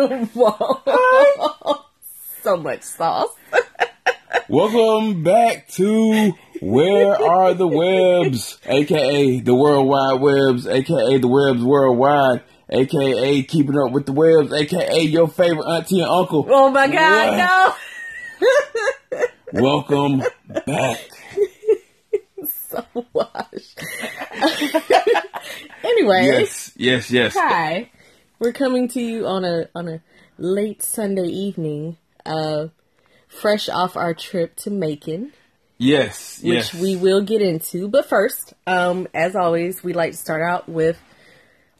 Whoa. so much sauce. Welcome back to Where Are the Webbs, aka the World Wide Webs, aka the Webs Worldwide, aka Keeping Up with the Webbs, aka your favorite auntie and uncle. Oh my god, no. Welcome back. so washed. anyway. Yes, yes, yes. Hi. We're coming to you on a on a late Sunday evening, uh fresh off our trip to Macon. Yes, which yes. we will get into. But first, um, as always, we like to start out with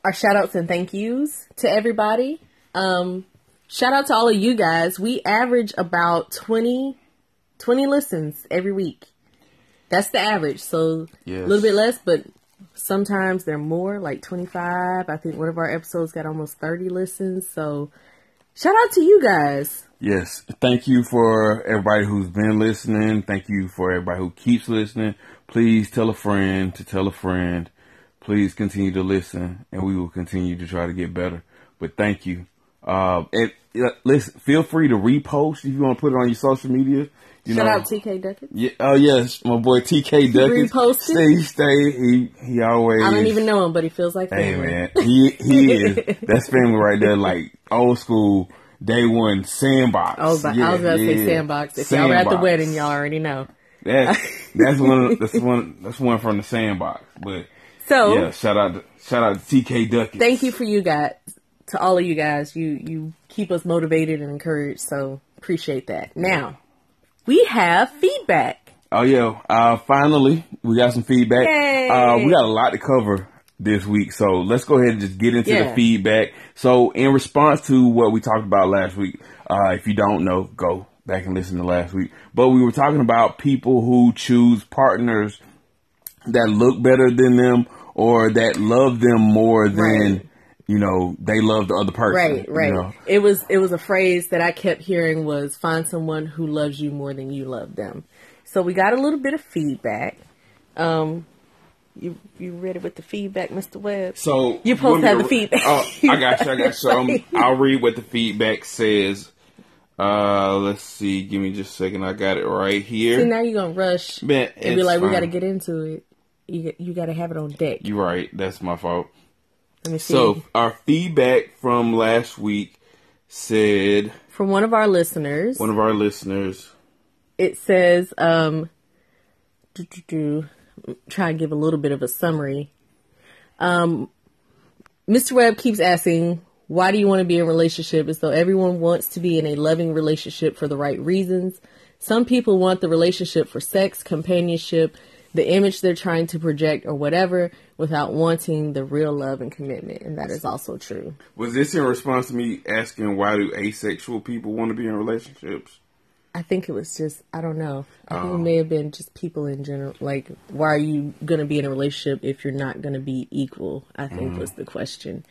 our shout outs and thank yous to everybody. Um, shout out to all of you guys. We average about 20, 20 listens every week. That's the average. So yes. a little bit less, but sometimes they're more, like 25. I think one of our episodes got almost 30 listens. So shout out to you guys. Yes. Thank you for everybody who's been listening. Thank you for everybody who keeps listening. Please tell a friend to tell a friend. Please continue to listen and we will continue to try to get better. But thank you. Uh, and uh, listen, feel free to repost if you want to put it on your social media. You Shout know, out TK Duckett. Yeah, oh yes, my boy TK Duckett. Reposted. Stay, stay. He he always. I don't even know him, but he feels like Hey family. man, he he is. That's family right there. Like old school day one sandbox. Oh, was, about, I was about to say sandbox. If y'all were at the wedding, y'all already know. That, that's one. That's one. That's one from the sandbox. But So yeah, shout out to shout out to TK Duckett. thank you for you guys, to all of you guys. You you keep us motivated and encouraged. So appreciate that. Now we have feedback. Oh yeah, uh, finally we got some feedback. Uh, we got a lot to cover this week, so let's go ahead and just get into Yeah. the feedback. So in response to what we talked about last week, uh, if you don't know, go back and listen to last week. But we were talking about people who choose partners that look better than them or that love them more than Right. You know they love the other person. Right, you right. know? It was it was a phrase that I kept hearing was find someone who loves you more than you love them. So we got a little bit of feedback. Um, you you ready with the feedback, Mr. Webb? So You're supposed to have the feedback. Oh, I got you. I got you. So um, I'll read what the feedback says. Uh, let's see. Give me just a second. I got it right See, here. now you're gonna rush Man, and be like, we got to get into it. You you got to have it on deck. You're right. That's my fault. Let me see. So our feedback from last week said From one of our listeners, one of our listeners. it says, um, do, do, do, try and give a little bit of a summary. Um, Mr. Webb keeps asking, why do you want to be in a relationship as though everyone wants to be in a loving relationship for the right reasons? Some people want the relationship for sex, companionship, the image they're trying to project or whatever without wanting the real love and commitment. And that is also true. Was this in response to me asking why do asexual people want to be in relationships? I think it was just I don't know. I think Oh. it may have been just people in general. Like, why are you gonna be in a relationship if you're not gonna be equal? I think was the question.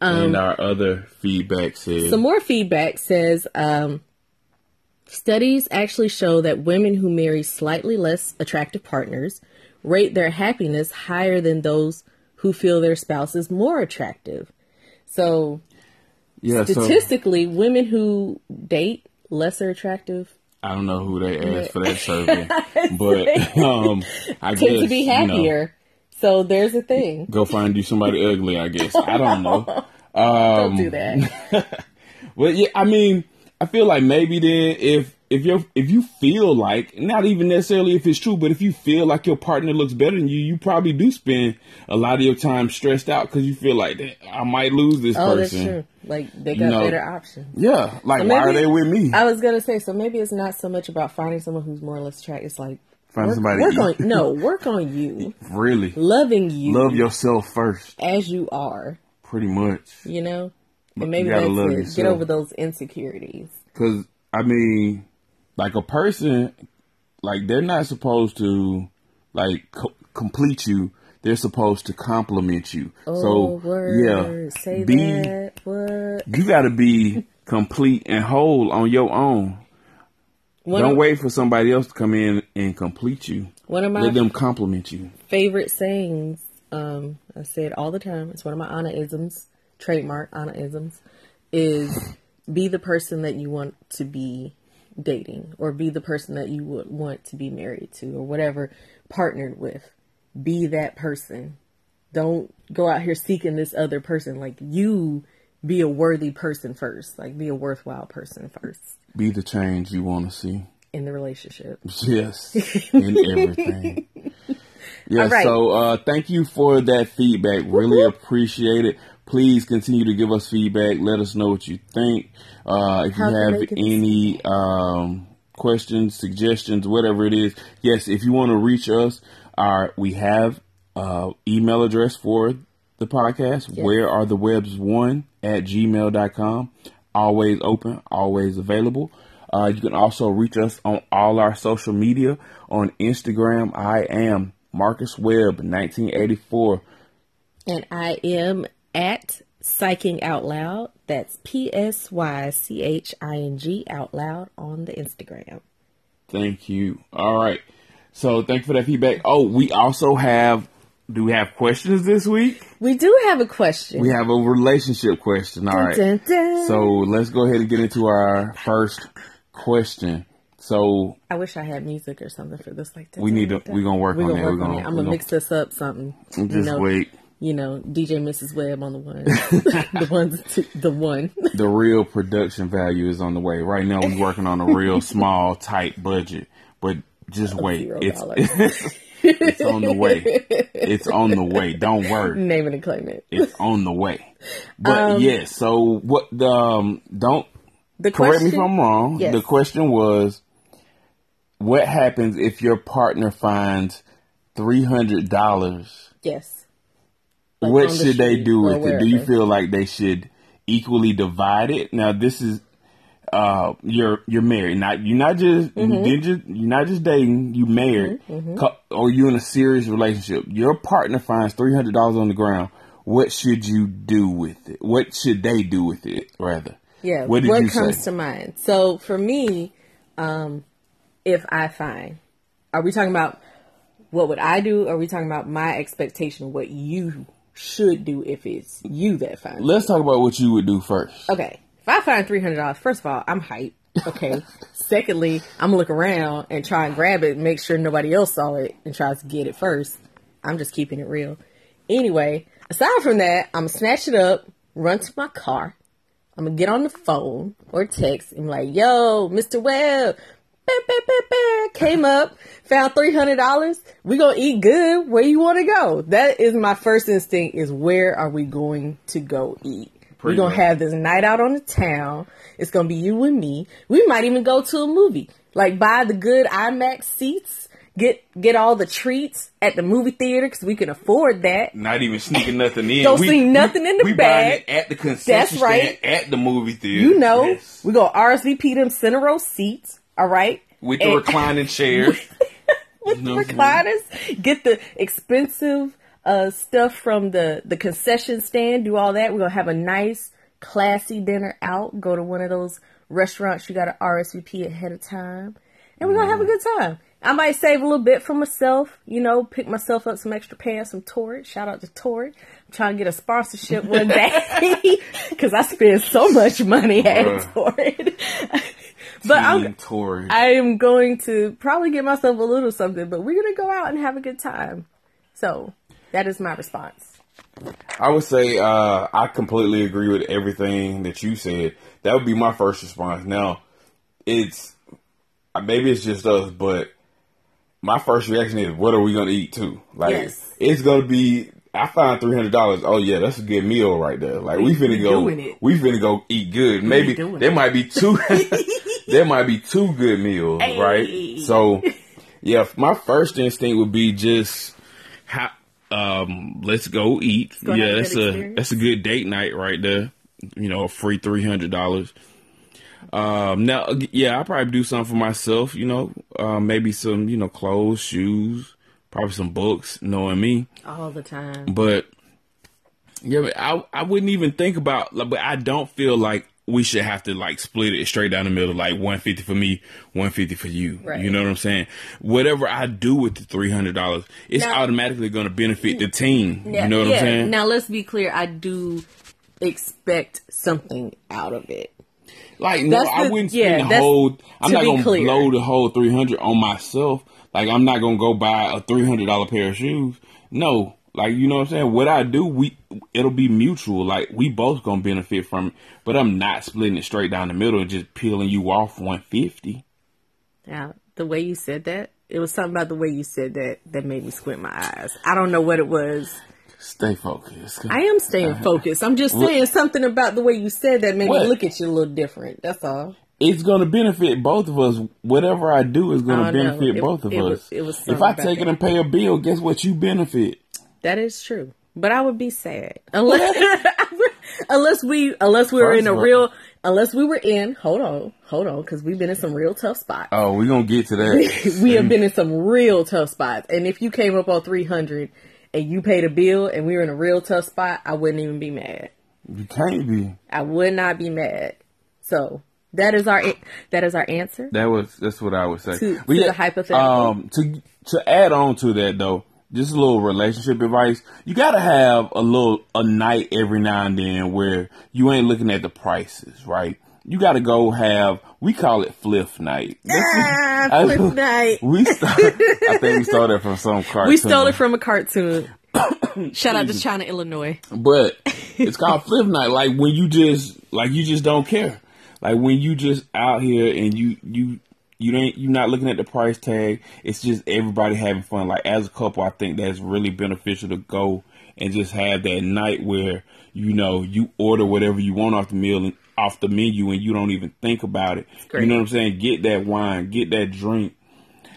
and our other feedback says Some more feedback says um, studies actually show that women who marry slightly less attractive partners rate their happiness higher than those who feel their spouse is more attractive. So yeah. So statistically, women who date lesser attractive I don't know who they asked for that survey, but um, I tend guess to be you know, happier. So there's a thing. go find you somebody ugly. I guess I don't know. Don't Um, do that. Well, yeah, I mean, I feel like maybe then if if you if you feel like not even necessarily if it's true, but if you feel like your partner looks better than you, you probably do spend a lot of your time stressed out because you feel like I might lose this Oh, that's person. true. Like they You got know, better options. Yeah, like So why are they with me? I was gonna say, so maybe it's not so much about finding someone who's more or less attractive. It's like Find work, somebody work on no work on you, really loving you, love yourself first, as you are. pretty much. You know, and maybe that's it. Get over those insecurities. Because I mean, like a person, like they're not supposed to like co- complete you. They're supposed to compliment you. Oh, so word. yeah, say be that. What? you got to be complete and whole on your own. One Don't of, wait for somebody else to come in and complete you. one of my Let them compliment you. favorite sayings. Um, I say it all the time. It's one of my Anna isms. Trademark Anna isms, is be the person that you want to be dating, or be the person that you would want to be married to, or whatever partnered with. Be that person. Don't go out here seeking this other person. Like you be a worthy person first. Like be a worthwhile person first Be the change you want to see. in the relationship. Yes, in everything. Yeah, right. so uh, thank you for that feedback. Really appreciate it. Please continue to give us feedback. Let us know what you think. Uh, if you How to have any um, questions, suggestions, whatever it is, yes, if you want to reach us, our we have uh, email address for the podcast. Where are the webs one at gmail.com. Always open, always available. Uh, you can also reach us on all our social media. On Instagram, I am Marcus Webb, 1984. And I am at Psyching Out Loud. That's P S Y C H I N G out loud on the Instagram. Thank you. All right. So thank you for that feedback. Oh, we also have. Do we have questions this week? We do have a question. We have a relationship question. All right. Dun, dun. So let's go ahead and get into our first question. So I wish I had music or something for this. Like we need to. We're gonna work We're on gonna that. work We're gonna. it. I'm gonna gonna- mix this up something. You Just know, wait. You know, DJ Mrs. Webb on the one, the ones, to, the one. The real production value is on the way. Right now, we're working on a real small, tight budget. But just wait. It's it's on the way. It's on the way. Don't worry. Name it and claim it. It's on the way. But Um, yes, so what the um, don't The correct question. me if I'm wrong. Yes. The question was what happens if your partner finds three hundred dollars? yes. Like What the should they do with it? Do you feel like they should equally divide it? Now this is uh you're you're married. Not you're not just Mm-hmm. you just, you're not just dating, you married Co- or you in a serious relationship. Your partner finds three hundred dollars on the ground. What should you do with it? What should they do with it rather? Yeah. What What, you comes say? to mind? So for me, um, if I find, are we talking about what would I do? Or are we talking about my expectation of what you should do if it's you that finds? Let's talk about what you would do first. Okay. If I find three hundred dollars, first of all, I'm hyped. Okay. Secondly, I'm gonna look around and try and grab it, and make sure nobody else saw it, and try to get it first. I'm just keeping it real. Anyway, aside from that, I'm gonna snatch it up, run to my car. I'm gonna get on the phone or text and be like, "Yo, Mr. Webb, came up, found three hundred dollars. We gonna eat good. Where you want to go?" That is my first instinct. Is where are we going to go eat? We're gonna have this night out on the town. It's gonna be you and me. We might even go to a movie. Like buy the good IMAX seats. Get get all the treats at the movie theater because we can afford that. Not even sneaking nothing in. Don't see nothing in the we bag. at the concession That's right. stand at the movie theater. You know, Yes. we go RSVP them center row seats. All right, with the And- reclining chairs. with the recliners. Get the expensive uh, stuff from the the concession stand. Do all that. We're gonna have a nice, classy dinner out. Go to one of those restaurants you got to RSVP ahead of time, and we're gonna have a good time. I might save a little bit for myself. You know, pick myself up some extra pants, some Torrid. Shout out to Torrid. I'm trying to get a sponsorship one day because I spend so much money at. Torrid. But I'm Tory. I am going to probably get myself a little something, but we're gonna go out and have a good time. So that is my response. I would say uh, I completely agree with everything that you said. That would be my first response. Now, it's maybe it's just us, but my first reaction is, "What are we going to eat too?" Like Yes. it's going to be. I find three hundred dollars. Oh yeah, that's a good meal right there. Like we, finna go. We finna go eat good. Maybe there it. might be two. there might be two good meals, Hey. right? So, yeah, my first instinct would be just how. Um, let's go eat. gonna yeah, that's a experience. that's a good date night right there. You know, a free three hundred dollars. Um, now, yeah, I'll probably do something for myself. You know, uh, maybe some you know clothes, shoes, probably some books. Knowing me, All the time. but yeah, but I I wouldn't even think about. like, But I don't feel like we should have to like split it straight down the middle, like one fifty for me, one fifty for you. Right. You know what I'm saying? Whatever I do with the three hundred dollars, it's Now- automatically going to benefit the team. Yeah, you know what yeah. I'm saying? Now let's be clear. I do expect something out of it. Like no, That's I wouldn't yeah, spend the whole. I'm not gonna clear. blow the whole three hundred on myself. Like I'm not gonna go buy a three hundred dollar pair of shoes. No, like you know what I'm saying. What I do, we it'll be mutual. Like we both gonna benefit from it. But I'm not splitting it straight down the middle and just peeling you off one fifty. Now, the way you said that, it was something about the way you said that that made me squint my eyes. I don't know what it was. Stay focused. I am staying uh-huh. focused. I'm just saying something about the way you said that made What? me look at you a little different. That's all. It's gonna benefit both of us. Whatever I do is gonna benefit It- both of it us. was- it was if I take it and pay a bill, guess what? You benefit. That is true. But I would be sad unless unless we unless we were First in a real unless we were in hold on hold on because we've been in some real tough spots. Oh, we're gonna get to that. we have been in some real tough spots, and if you came up on three hundred and you paid a bill and we were in a real tough spot, I wouldn't even be mad. you can't be. I would not be mad. So that is our that is our answer. That was that's what I would say. To- to the hypothetical. Um, to to add on to that though, just a little relationship advice. You gotta have a little a night every now and then where you ain't looking at the prices, right? You gotta go have. We call it fliff night. Ah, I- flip night. We start, I think we stole that from some cartoon. We stole it from a cartoon. Shout out to China, Illinois. But it's called flip night. Like when you just like you just don't care. Like when you just out here and you you you ain't you're not looking at the price tag. It's just everybody having fun. Like as a couple, I think that's really beneficial to go and just have that night where you know you order whatever you want off the meal and off the menu and you don't even think about it. You know what I'm saying? Get that wine, get that drink.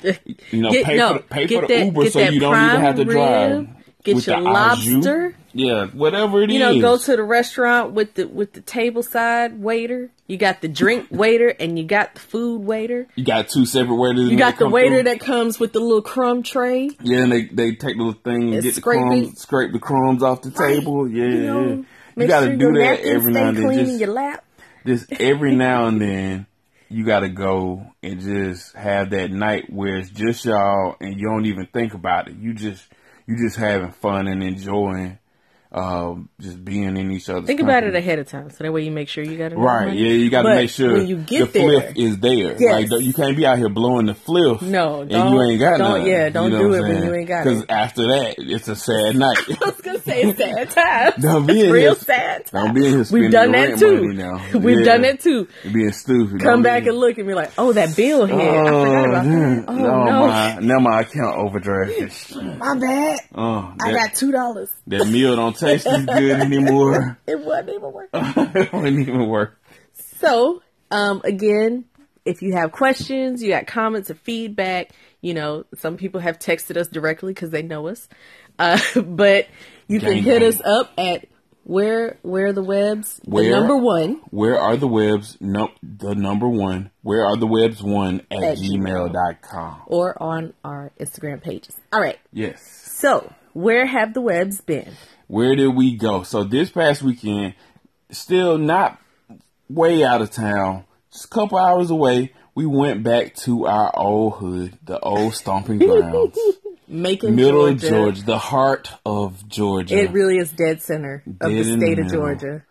You know, Get- pay no, for the, pay for the that- Uber so you don't even have to drive. Get With your the au jus. lobster. Yeah, whatever it is. You know, go to the restaurant with the with the table side waiter. You got the drink waiter and you got the food waiter. You got two separate waiters. You got the waiter that comes with the little crumb tray. yeah, and they they take the little thing and And get the scrape crumbs, it. scrape the crumbs off the table. Yeah, You know, yeah. You got to sure do that every now and then. clean in Just, your lap. just every now and then, you got to go and just have that night where it's just y'all and you don't even think about it. You just you just having fun and enjoying, um, just being in each other's. Think about it ahead of time, so that way you make sure you got it Right, money. yeah, you got to make sure when you get the there, fliff is there. Yes. Like you can't be out here blowing the fliff. No, and you ain't got don't- none. yeah, don't know do it when you ain't got it. Because after that, it's a sad night. Say sad times. Don't be Real here- sad. Times. don't be in We've done that too. now. We've Yeah. done that too. Being stupid. Come back and look and be like, "Oh, that bill here. I forgot about that. Oh no, no, my now my account overdrafted. my bad. Oh, I got two dollars. that meal don't taste as good anymore. It wasn't even worth. it wouldn't even work. So, um, again, if you have questions, you got comments or feedback, you know, some people have texted us directly because they know us. Uh, but you can hit gang. us up at where where the webs the number one Where are the webs? No, the number one. Where are the webs? One at, At gmail.com. or on our Instagram pages. All right. Yes. So where have the webs been? Where did we go? So this past weekend, still not way out of town, just a couple hours away. We went back to our old hood, the old stomping grounds, Macon, middle Georgia. Georgia, the heart of Georgia, It really is dead center of the in the state of. Georgia.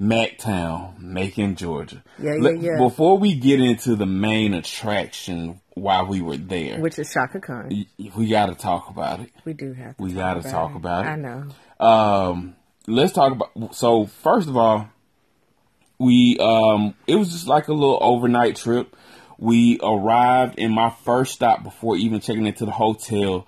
Mactown, Macon, Georgia. Yeah, yeah, yeah. Before we get into the main attraction while we were there, Which is Chaka Khan. we got to talk about it. We do have to We gotta about talk about it. I know. Um, let's talk about. So first of all, we um, it was just like a little overnight trip. We arrived, and my first stop before even checking into the hotel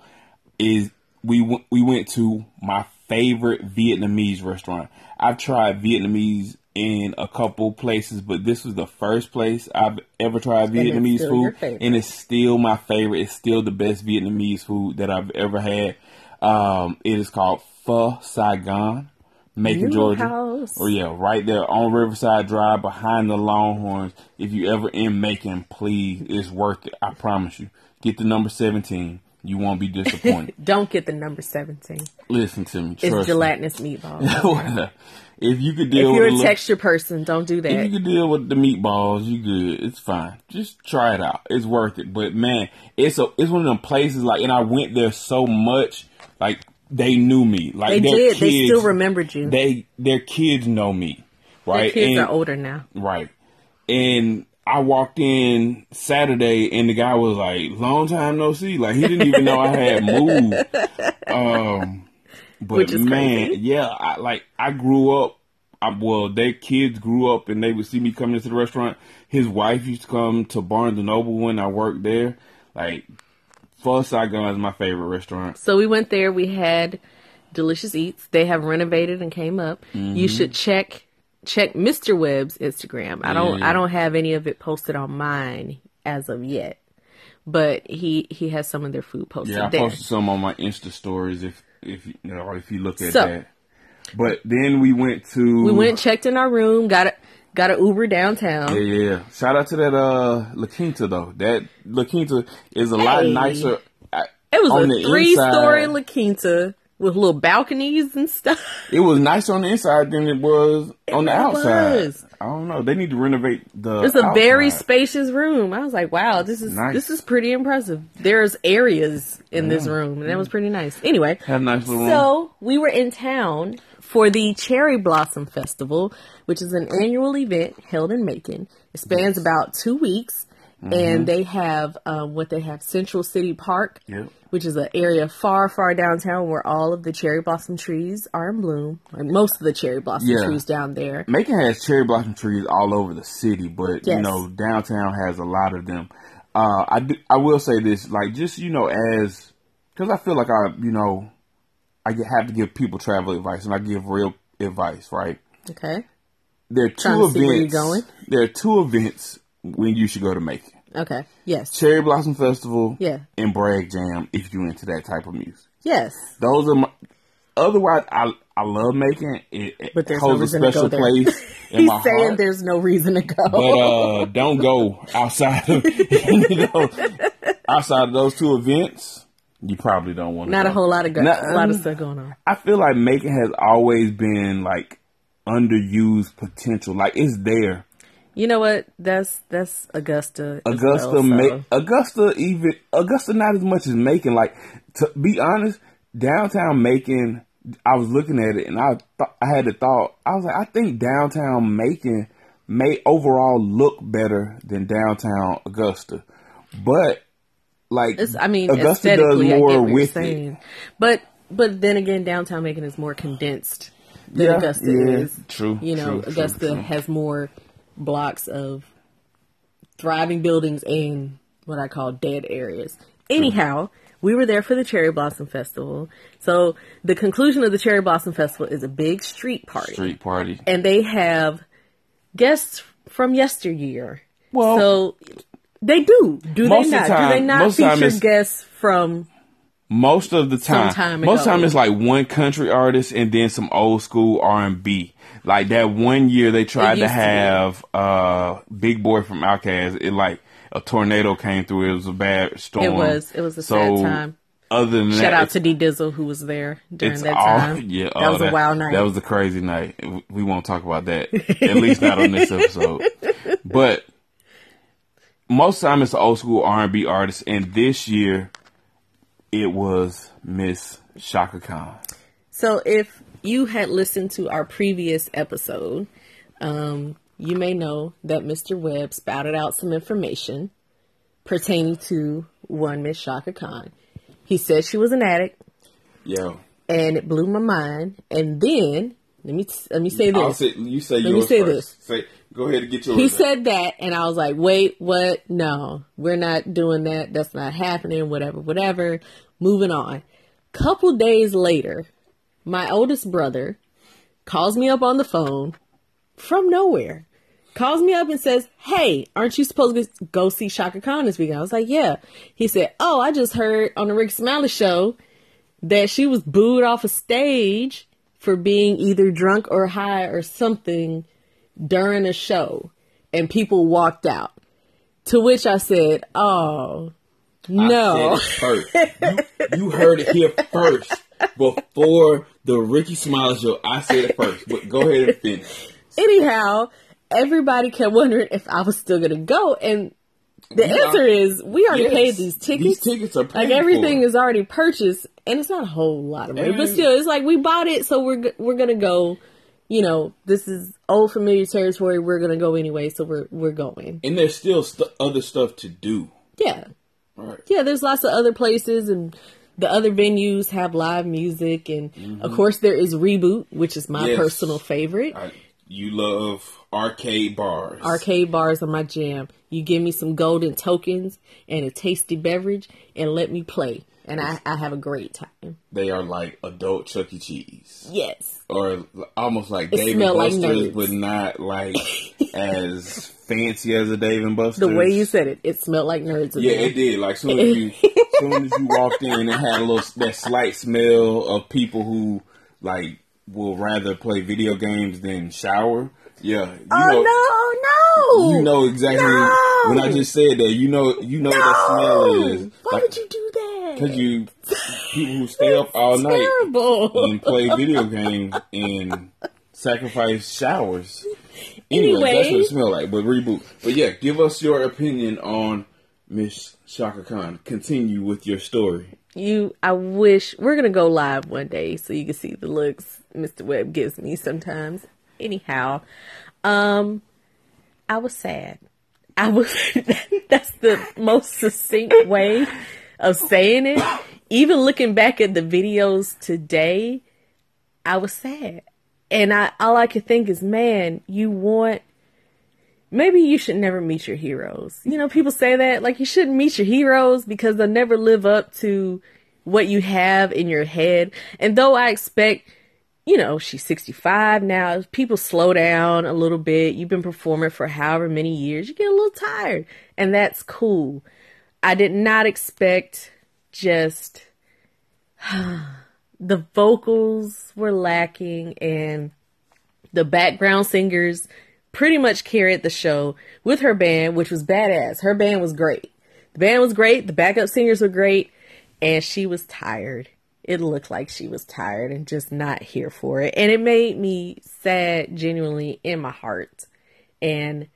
is we w- we went to my favorite Vietnamese restaurant. I've tried Vietnamese in a couple places, but this was the first place I've ever tried Vietnamese food, and it's still my favorite. It's still the best Vietnamese food that I've ever had. Um, it is called Pho Saigon, Macon, Georgia. house. Oh yeah, right there on Riverside Drive behind the Longhorns. If you ever in Macon, please, it's worth it. I promise you. Get the number seventeen. You won't be disappointed. Don't get the number 17. Listen to me. It's Trust me. gelatinous meatballs. if you could deal, if you're a little- texture person, don't do that. if you can deal with the meatballs, you good. It's fine. Just try it out. It's worth it. But man, it's a it's one of them places like, and I went there so much, like they knew me. Like They did. Kids, they still remembered you. They their kids know me, right? Their kids And- are older now. Right. And I walked in Saturday and the guy was like, long time no see. Like he didn't even know I had moved. Um, but man, crazy. yeah, I like, I grew up, I, well, their kids grew up and they would see me coming into the restaurant. His wife used to come to Barnes and Noble when I worked there. Like, Pho Saigon is my favorite restaurant. So we went there. We had delicious eats. They have renovated and came up. Mm-hmm. You should check check Mr. Webb's Instagram. I don't Yeah. I don't have any of it posted on mine as of yet, but he he has some of their food posted Yeah, I there. posted some on my Insta stories if, if you know, if you look at So- that. But then we went to we went checked in our room. Got got an Uber downtown. Yeah, yeah, yeah. Shout out to that uh La Quinta though. That La Quinta is a lot nicer. uh, It was on a the three story inside. La Quinta with little balconies and stuff. It was nicer on the inside than it was on the outside. was. I don't know. They need to renovate the. It's a very spacious room. I was like, wow, this is Nice. this is pretty impressive. There's areas in this room, and that was pretty nice. Anyway, Had a nice little room. so we were in town for the Cherry Blossom Festival, which is an annual event held in Macon. It spans about two weeks, Mm-hmm. and they have um, what they have Central City Park, Yep. which is an area far, far downtown where all of the cherry blossom trees are in bloom, or most of the cherry blossom Yeah. trees down there. Macon has cherry blossom trees all over the city, but you know downtown has a lot of them. Uh, I do, I will say this, like just you know, as because I feel like I you know I have to give people travel advice, and I give real advice, right? Okay. There are two to see where you're events. going? There are two events when you should go to Macon: Okay. Yes. Cherry Blossom Festival, Yeah. and Bragg Jam. If you're into that type of music, Yes. those are my. Otherwise, I I love Macon. It, it But there's no holds a reason to go special there. place in He's my saying heart. there's no reason to go. But uh, don't go outside of you know, outside of those two events. You probably don't want to. Not go. a whole lot of go- Not- a lot of stuff going on. I feel like Macon has always been like underused potential. Like it's there. You know what? That's that's Augusta. Augusta, well, Ma- Augusta, even Augusta, not as much as Macon. Like to be honest, downtown Macon. I was looking at it and I th- I had the thought. I was like, I think downtown Macon may overall look better than downtown Augusta, but like It's, I mean, Augusta does aesthetically, I more get what with you're it. But but then again, downtown Macon is more condensed than Yeah, Augusta yeah, is. true, You know, true, true, Augusta true. has more blocks of thriving buildings and what I call dead areas. Anyhow, we were there for the Cherry Blossom Festival. So the conclusion of the Cherry Blossom Festival is a big street party. Street party. and they have guests from yesteryear. Well, so they do. Do most they not? the do they not most of the time feature guests from? most of the time, time most time it's like one country artist and then some old school R and B. Like that one year they tried to used to have uh Big Boi from Outkast. It like a tornado came through. It was a bad storm. It was. It was a so, sad time. Other than that, Shout out to D Dizzle who was there during it's that all time. yeah. that oh, was a wild night. That was a crazy night. We won't talk about that. At least not on this episode. But most time it's an old school R and B artist, and this year it was Miss Chaka Khan. So if you had listened to our previous episode, um, you may know that Mr. Webb spouted out some information pertaining to one Miss Chaka Khan. He said she was an addict, Yo, and it blew my mind. And then let me let me say this. say, you say me yours say first. Say, go ahead and get yours. He said that, and I was like, wait, what? No, we're not doing that. That's not happening. Whatever, whatever. Moving on. Couple days later, my oldest brother calls me up on the phone from nowhere. Calls me up and says, Hey, aren't you supposed to go see Chaka Khan this weekend? I was like, Yeah. He said, Oh, I just heard on the Rick Smiley show that she was booed off a stage for being either drunk or high or something during a show and people walked out. To which I said, Oh, no. I said it first. you, you heard it here first before the Rickey Smiley show. I said it first, but go ahead and finish. Anyhow, everybody kept wondering if I was still going to go. And The We answer is we already Yes. paid these tickets. These tickets are like everything for. is already purchased, and it's not a whole lot of money, but still, it's like we bought it, so we're we're gonna go. You know, this is old familiar territory. We're gonna go anyway, so we're we're going. and there's still st- other stuff to do. Yeah, Right. yeah. There's lots of other places, and the other venues have live music, and of course there is reboot, which is my Mm-hmm. Yes. personal favorite. I, you love arcade bars. Arcade bars are my jam. You give me some golden tokens and a tasty beverage, and let me play, and I, I have a great time. They are like adult Chuck E. Cheese. Yes. Or almost like It Dave and smell like Buster's, but not like as fancy as a Dave and Buster's. The way you said it, it smelled like nerds. Yeah, it did. Like soon as you, soon as you walked in, it had a little that slight smell of people who like will rather play video games than shower. Yeah, you Oh know, no, no! you know exactly No! when I just said that. You know, you know what that smell is. Why Like, would you do that? Because you people who stay up all night and play video games and sacrifice showers. Anyway, that's what it smell like. But reboot. But yeah, give us your opinion on Miss Chaka Khan. Continue with your story. You, I wish we're gonna go live one day so you can see the looks Mr. Webb gives me sometimes. Anyhow, um, I was sad. I was. that's the most succinct way of saying it. Even looking back at the videos today, I was sad, and I all I could think is, man, you want. Maybe you should never meet your heroes. You know, people say that like you shouldn't meet your heroes because they'll never live up to what you have in your head. And though I expect, you know, she's 65 now, people slow down a little bit. You've been performing for however many years, you get a little tired, and that's cool. I did not expect just the vocals were lacking and the background singers pretty much carried the show with her band, which was badass. Her band was great. The band was great. The backup singers were great. And she was tired. It looked like she was tired and just not here for it. And it made me sad, genuinely, in my heart. And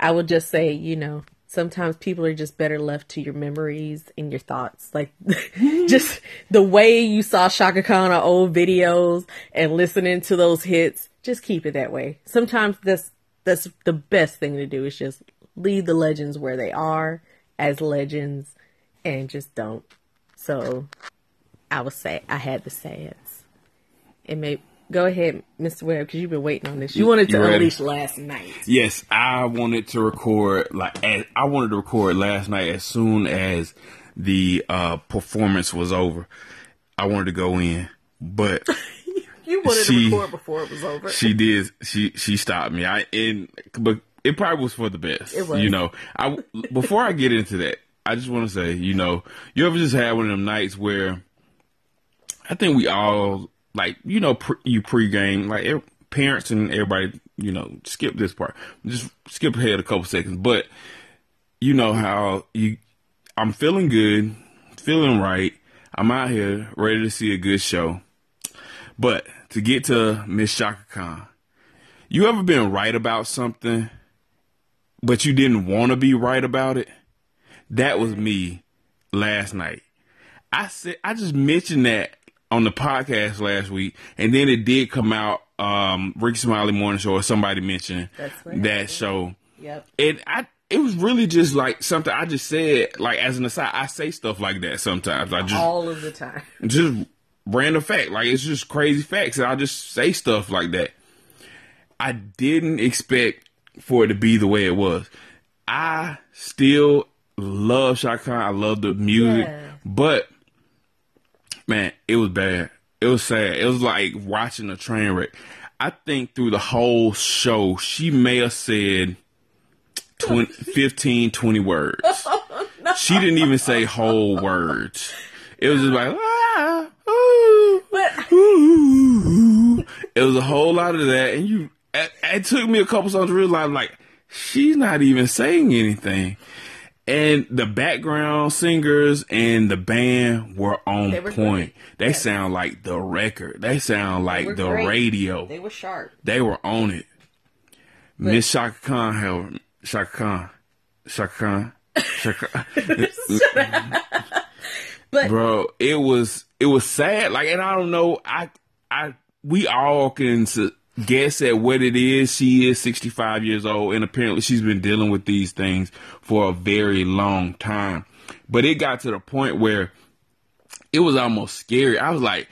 I would just say, you know, sometimes people are just better left to your memories and your thoughts. Like, mm-hmm. just the way you saw Chaka Khan on old videos and listening to those hits, just keep it that way. Sometimes that's, that's the best thing to do is just leave the legends where they are as legends and just don't. So I was say I had the sads. It may go ahead, Mr. Webb, because you've been waiting on this. You wanted to unleash last night. Yes, I wanted to record like as, I wanted to record last night as soon as the uh, performance was over. I wanted to go in, but You wanted She- to record before it was over. she did. She she stopped me. I and but it probably was for the best. It was. You know, I before I get into that, I just want to say, you know, you ever just had one of them nights where I think we all like, you know, pre, you pregame like ev- parents and everybody, you know, skip this part, just skip ahead a couple seconds, but you know how you, I'm feeling good, feeling right. I'm out here ready to see a good show. But to get to Miss Chaka Khan, you ever been right about something, but you didn't want to be right about it? That was me last night. I said I just mentioned that on the podcast last week, and then it did come out. Um, Rickey Smiley Morning Show, or somebody mentioned that show, Yep. and I. It was really just like something I just said, like as an aside. I say stuff like that sometimes. I just All of the time. just random fact. Like it's just crazy facts, and I just say stuff like that. I didn't expect for it to be the way it was. I still love Chaka I love the music, Yeah. but man, it was bad. It was sad. It was like watching a train wreck. I think through the whole show, she may have said 20, 15, 20 words. She didn't even say whole words. It was just like, ah, ooh, But ooh. It was a whole lot of that. And you, it, it took me a couple songs to realize, like, she's not even saying anything. And the background singers and the band were on They were point. great. They sound like the record. They sound like were the great. radio. they were sharp. They were on it. Miss Chaka Khan, however, Chaka Khan, Chaka Khan, but bro, it was it was sad. Like, and I don't know. I I we all can guess at what it is. She is 65 years old, and apparently she's been dealing with these things for a very long time. But it got to the point where it was almost scary. I was like,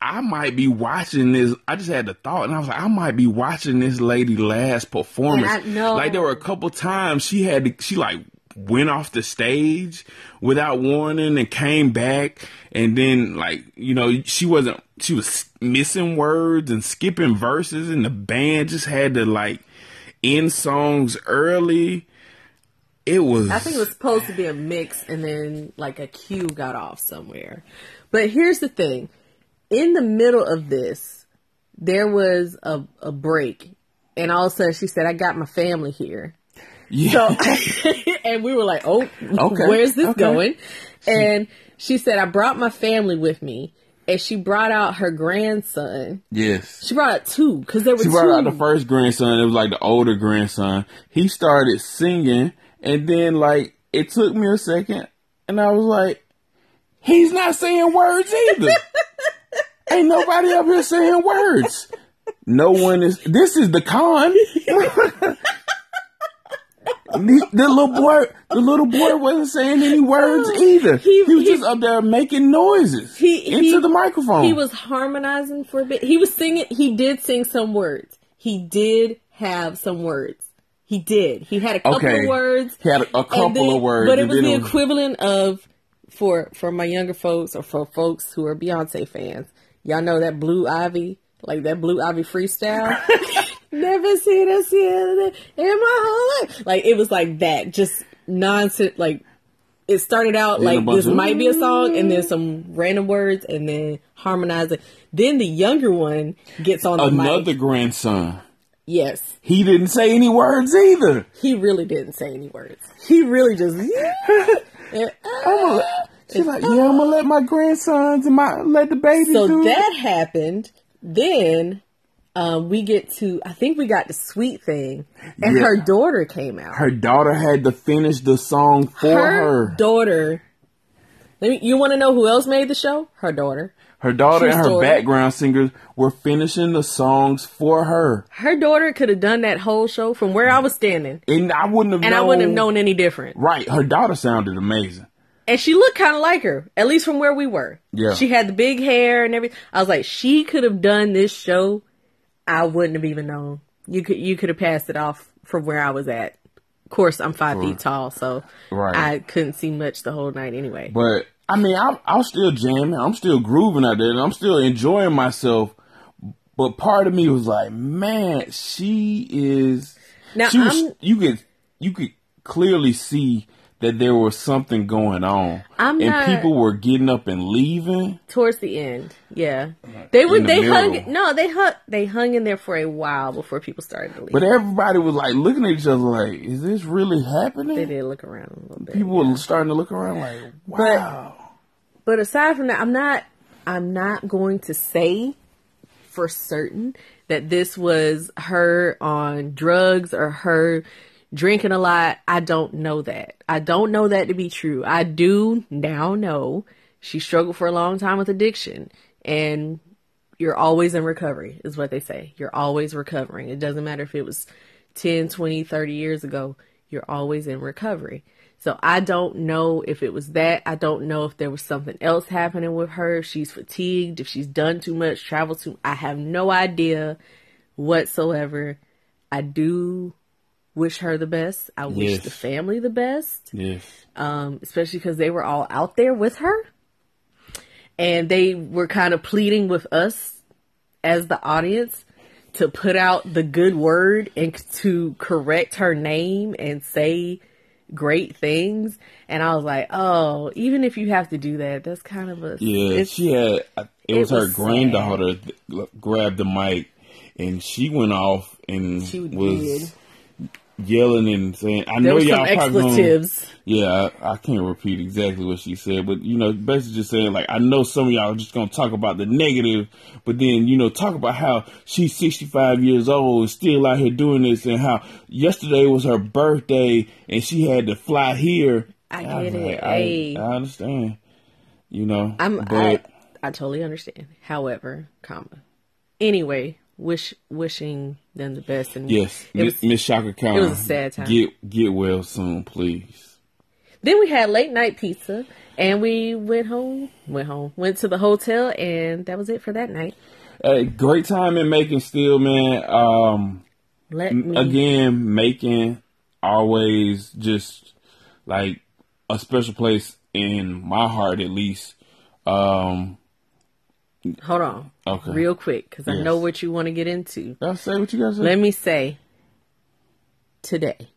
I might be watching this. I just had the thought, and I was like, I might be watching this lady last performance. Like there were a couple times she had to, she like went off the stage without warning and came back, and then like you know she wasn't she was missing words and skipping verses, and the band just had to like end songs early. It was. I think it was supposed to be a mix and then like a cue got off somewhere. But here's the thing. In the middle of this, there was a, a break. And all of a sudden she said, I got my family here. yeah. So, and we were like, oh, Okay, where's this okay. going? And she said, I brought my family with me. And she brought out her grandson. yes. She brought out two because there were She two. brought out the first grandson. It was like the older grandson. He started singing, and then like it took me a second, and I was like, "He's not saying words either. Ain't nobody up here saying words. No one is. This is the con." The, the little boy, the little boy wasn't saying any words uh, either. He, He- was he- just up there making noises He- into he- the microphone. He was harmonizing for a bit. He was singing. He did sing some words. He did have some words. He did. He had a couple Okay. of words. He had a- couple of words, but it was the equivalent of for for my younger folks or for folks who are Beyonce fans. Y'all know that Blue Ivy, like that Blue Ivy freestyle. Never seen a ceiling in my whole life. Like it was like that, just nonsense. Like it started out Then like this of- might be a song, and then some random words, and then harmonizing. Then the younger one gets on the Another mic. grandson. Yes, He didn't say any words either. he really didn't say any words. He really just. And, let- She's like, yeah, I'm gonna let my grandsons and my let the babies so that happened. Then um, we get to. I think we got the sweet thing, and Yeah. her daughter came out. Her daughter had to finish the song for her. her daughter. You want to know who else made the show? Her daughter. Her daughter and her story. background singers were finishing the songs for her, Her daughter could have done that whole show from where I was standing, and I wouldn't have and known. I wouldn't have known any different. Right, her daughter sounded amazing. And she looked kind of like her, at least from where we were. Yeah. She had the big hair and everything. I was like, she could have done this show. I wouldn't have even known. You could you could have passed it off from where I was at. Of course, I'm five feet tall, so Right. I couldn't see much the whole night anyway. But I mean, I'm I'm still jamming. I'm still grooving out there, and I'm still enjoying myself. But part of me was like, man, she is. Now, she was. I'm- you could you could clearly see that there was something going on, I'm and not- people were getting up and leaving. Towards the end, yeah, they were. In the They middle. hung. No, they hung. They hung in there for a while before people started to leave. But everybody was like looking at each other, like, is this really happening?" they did look around a little bit. People were starting to look around, like, wow. But aside from that, I'm not I'm not going to say for certain that this was her on drugs or her drinking a lot. I don't know that. I don't know that to be true. I do now know she struggled for a long time with addiction and you're always in recovery is what they say. You're always recovering. It doesn't matter if it was 10, 20, 30 years ago. You're always in recovery. So I don't know if it was that. I don't know if there was something else happening with her. If she's fatigued, if she's done too much, traveled too. I have no idea whatsoever. I do wish her the best. I wish Yes. the family the best Yes. um, especially because they were all out there with her. And they were kind of pleading with us as the audience to put out the good word and to correct her name and say great things. And I was like, oh, even if you have to do that, that's kind of a. Yeah, she had. It, it was her was granddaughter that grabbed the mic, and she went off and She was did. Yelling and saying, "I There know y'all probably gonna, expletives. yeah, I, I can't repeat exactly what she said, but you know, basically just saying like I know some of y'all are just gonna talk about the negative, but then you know talk about how she's 65 years old, and still out here doing this, and how yesterday was her birthday and she had to fly here. I get it. like. I, I understand. You know, I'm but I, I totally understand. However, comma. Anyway, wish wishing them the best and yes, Miss Chaka Khan, it was a sad time. Get get well soon, please. Then we had late night pizza and we went home, went home, went to the hotel and that was it for that night. Hey, great time in Macon still, man. Um, Let me again, Macon always just like a special place in my heart, at least. Um, hold on. Okay. Real quick cuz I know what you want to get into. y'all say what you guys say. Let me say today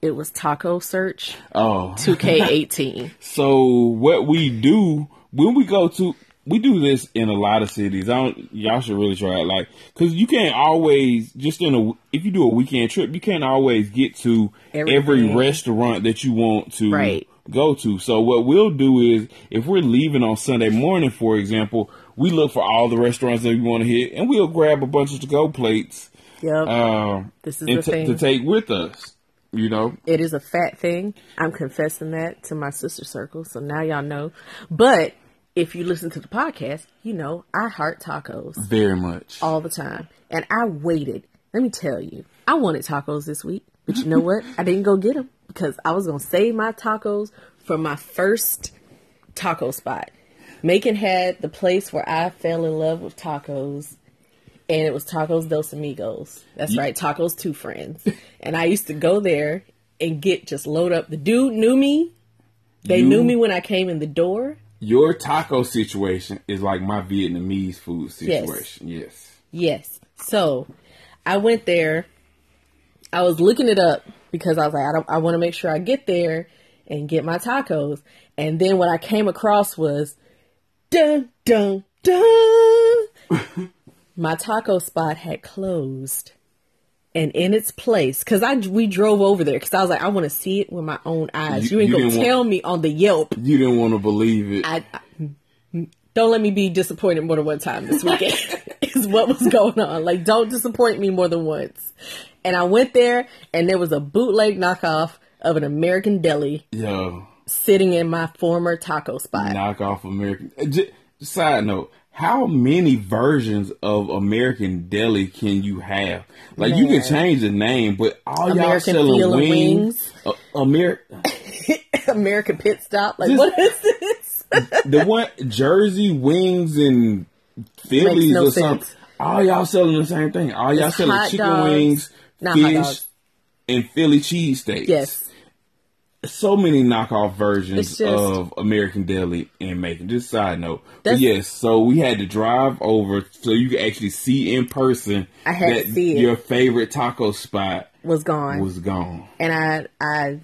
it was taco search oh, 2K18. so what we do when we go to, we do this in a lot of cities. I don't, y'all should really try it, like, cause you can't always just in a if you do a weekend trip, you can't always get to every restaurant that you want to Right. go to. So what we'll do is if we're leaving on Sunday morning, for example, we look for all the restaurants that we want to hit, and we'll grab a bunch of to go plates yep. um, This is the t- thing. to take with us. You know, It is a fat thing. I'm confessing that to my sister circle, so now y'all know. But if you listen to the podcast, you know I heart tacos very much. all the time, and I waited. Let me tell you, I wanted tacos this week, but you know what? I didn't go get them because I was gonna save my tacos for my first taco spot. Macon had the place where I fell in love with tacos, and it was Tacos Dos Amigos. That's right, Tacos Two Friends. and I used to go there and get just load up. The dude knew me. They You- knew me when I came in the door. Your taco situation is like my Vietnamese food situation. Yes. Yes. So I went there. I was looking it up because I was like, I, I want to make sure I get there and get my tacos. And then what I came across was dun dun dun. my taco spot had closed. And in its place, because I we drove over there because I was like, I want to see it with my own eyes. You- You, ain't you gonna didn't want- tell me on the Yelp. You didn't want to believe it. I, I mm, don't let me be disappointed more than one time this weekend. is what was going on. Like, don't disappoint me more than once. And I went there, and there was a bootleg knockoff of an American deli Yo, sitting in my former taco spot. knock off American. uh, j- Side note: How many versions of American Deli can you have? Like you can change the name, but all y'all American selling Feel of wings. Uh, American. American Pit Stop. Like, Just- what is this? the one Jersey wings and Phillies no or something. sense. All y'all selling the same thing. All y'all It's selling chicken dogs. wings, fish, and Philly cheesesteaks. yes. So many knockoff versions just- of American Deli in Macon. Just side note. But yes, so we had to drive over so you could actually see in person I had to that see it. your favorite taco spot Was gone. was gone. and I I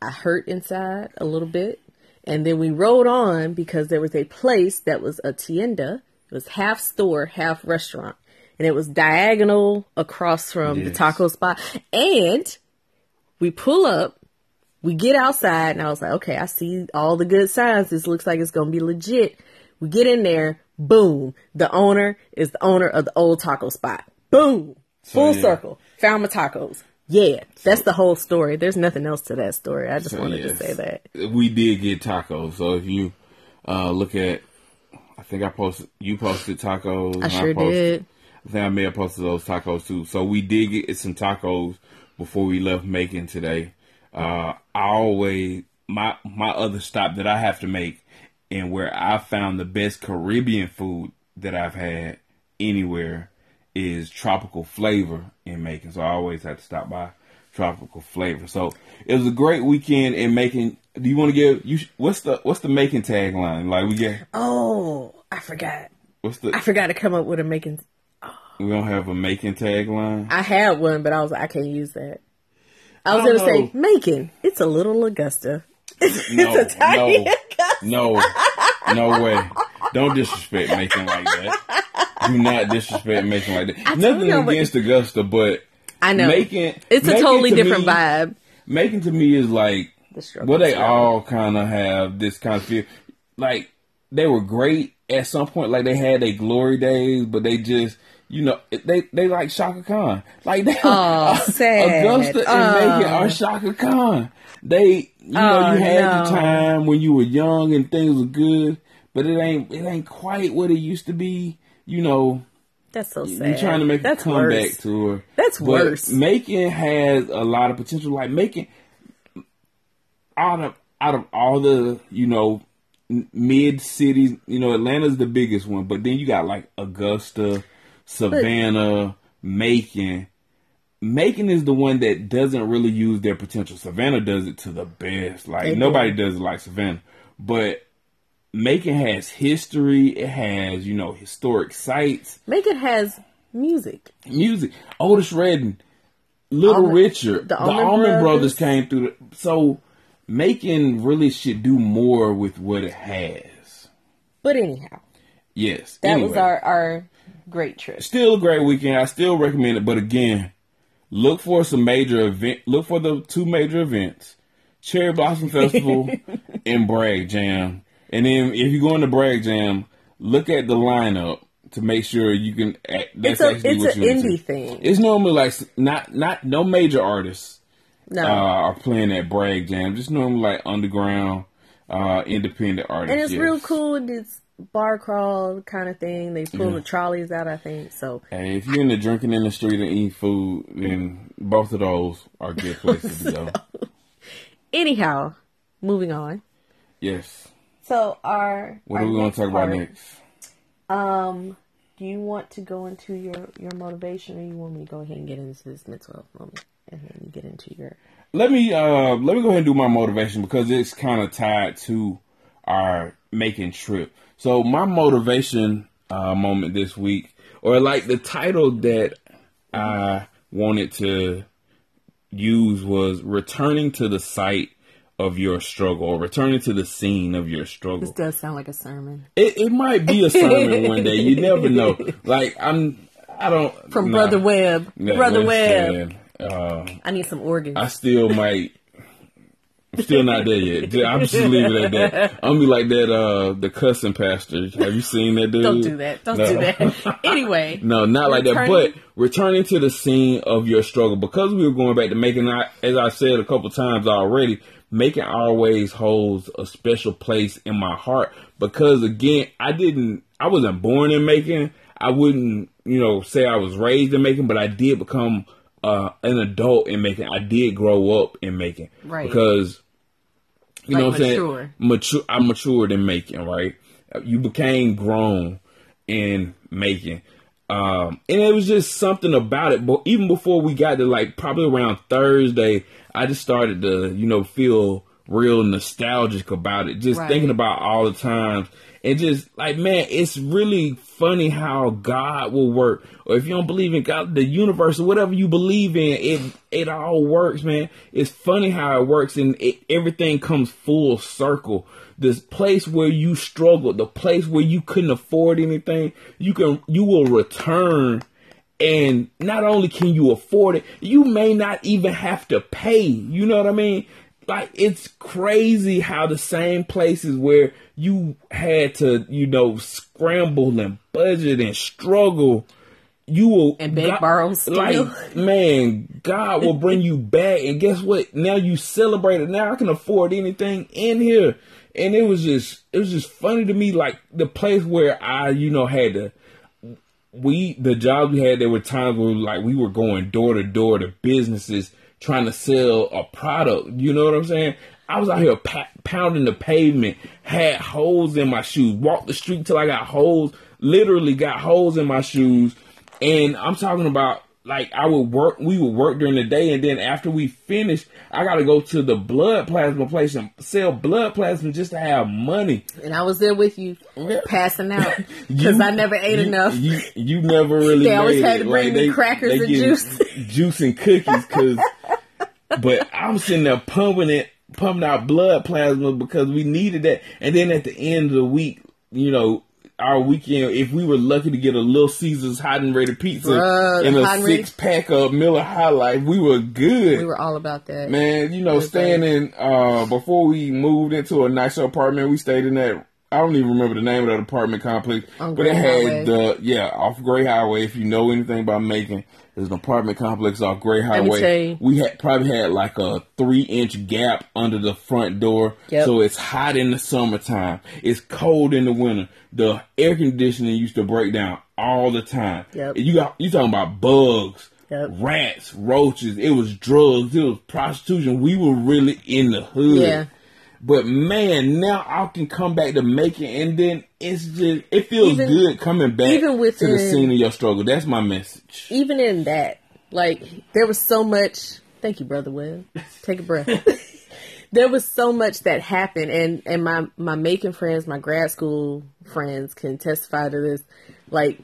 I hurt inside a little bit. And then we rode on because there was a place that was a tienda. It was half store, half restaurant. And it was diagonal across from the taco spot. And we pull up, we get outside, and I was like, okay, I see all the good signs. This looks like it's gonna be legit. We get in there, boom. The owner is the owner of the old taco spot. Boom. Full yeah. circle. Found my tacos. Yeah, that's the whole story. There's nothing else to that story. I just So, wanted yes. to say that. we did get tacos. So if you uh, look at, I think I posted, you posted tacos. and sure posted, did. I think I may have posted those tacos too. So we did get some tacos before we left Macon today. Uh, I always my my other stop that I have to make, and where I found the best Caribbean food that I've had anywhere is Tropical Flavor in Macon. So I always have to stop by Tropical Flavor. So it was a great weekend in Macon. Do you want to give you what's the what's the Macon tagline? Like we get Oh, I forgot. what's the I forgot to come up with a making. we don't have a Macon tagline. I had one, but I was like, I can't use that. I was I going to don't say, Macon. It's a little Augusta. No, it's a tiny no, Augusta. no, no way. Don't disrespect Macon like that. Do not disrespect Macon like that. Nothing you, but- against Augusta, but I know. Macon. It's a Macon totally to different me- vibe. Macon to me is like the. Well, they struggle. all kind of have this kind of feel. Like they were great at some point. Like they had their glory days, but they just. You know, they they like Chaka Khan. Like they, Oh, sad. Augusta and Oh. Macon are Chaka Khan. They, you know, Oh, you had no. time when you were young and things were good, but it ain't it ain't quite what it used to be. You know, That's so sad. you're trying to make That's a comeback worse. to her. That's But worse. Macon has a lot of potential. Like Macon, out of out of all the you know mid cities, you know Atlanta's the biggest one, but then you got like Augusta, Savannah, Macon. Macon is the one that doesn't really use their potential. Savannah does it to the best. Like They do. nobody does it like Savannah, but. Macon has history. It has, you know, historic sites Macon has music. music. Otis Redding, Little Allman- Richard, the the, Allman Allman Brothers. Brothers. came through. The, so Macon really should do more with what it has. But anyhow, Yes, that was our our great trip. still a great weekend. I still recommend it, but again, look for some major event. Look for the two major events: Cherry Blossom Festival and Bragg Jam. And then if you go into Bragg Jam, look at the lineup to make sure you can. act- That's It's a actually it's an you're into. indie thing. It's normally like not not no major artists No, uh, are playing at Bragg Jam. Just normally like underground, uh, independent artists. and it's yes. real cool. It's bar crawl kind of thing. They pull the trolleys out, I think. So Hey, if you're into drinking in the street and eating food, then both of those are good places to go. anyhow, moving on. Yes. So our What our are we going to talk about next? Um, do you want to go into your your motivation, or you want me to go ahead and get into this mental health moment, and then you get into your Let me uh let me go ahead and do my motivation because it's kind of tied to our Macon trip. So my motivation uh moment this week, or like the title that I wanted to use was returning to the site of your struggle or returning to the scene of your struggle. This does sound like a sermon It, it might be a sermon one day. You never know. Like I'm, I don't from nah. Brother Webb. Brother Webb. Uh, I need some organs. I still might. I'm still not there yet. I'm just leaving it at that. I'm gonna be like that. Uh, the cussing pastor. Have you seen that dude? Don't do that. Don't No. do that. anyway, No, not like that. But returning to the scene of your struggle, because we were going back to Macon, as I said a couple times already, Macon always holds a special place in my heart. Because again, I didn't, I wasn't born in Macon. I wouldn't, you know, say I was raised in Macon, but I did become uh, an adult in Macon. I did grow up in Macon, Right. Because you know Like what I'm saying? mature. Mature. I matured in Macon, right? You became grown in Macon. Um, and it was just something about it. But even before we got to like probably around Thursday, I just started to, you know, feel real nostalgic about it. Just Right. thinking about all the times and just like, man, it's really funny how God will work. Or if you don't believe in God, the universe or whatever you believe in, it, it all works, man. It's funny how it works and it, everything comes full circle. This place where you struggled, the place where you couldn't afford anything, you can, you will return and not only can you afford it, you may not even have to pay. You know what I mean? Like it's crazy how the same places where you had to, you know, scramble and budget and struggle, you will And beg, borrow. Like man, God will bring you back, and guess what? Now you celebrate it. Now I can afford anything in here, and it was just, it was just funny to me. Like the place where I, you know, had to we the jobs we had there were times where like we were going door to door to businesses trying to sell a product you know what i'm saying i was out here pa- pounding the pavement had holes in my shoes walked the street till i got holes literally got holes in my shoes and i'm talking about like i would work we would work during the day and then after we finished i gotta go to the blood plasma place and sell blood plasma just to have money and I was there with you, passing out because I never ate you, enough. You you never really. They always had to bring Like, me they- crackers they and juice. juice and cookies. Cause, but I'm sitting there pumping it, pumping out blood plasma because we needed that. And then at the end of the week, you know, our weekend, if we were lucky to get a Little Caesars hot and ready pizza Bruh, and a six pack of Miller High Life, we were good. We were all about that. Man, you know, staying in uh before we moved into a nicer apartment, we stayed in that I don't even remember the name of that apartment complex. On but it had Highway. the yeah, off Gray Highway. If you know anything about Macon, there's an apartment complex off Gray Highway. We had probably had like a three inch gap under the front door. Yep. So it's hot in the summertime. It's cold in the winter. The air conditioning used to break down all the time. Yep. You got you talking about bugs Yep. rats, roaches. It was drugs. It was prostitution. We were really in the hood. Yeah. But man, now I can come back to Macon, and then it's just it feels Even- good coming back even to the scene of your struggle. That's my message. even in that, like there was so much. Thank you, brother Will Take a breath. there was so much that happened, and and my my Macon friends, my grad school friends can testify to this. Like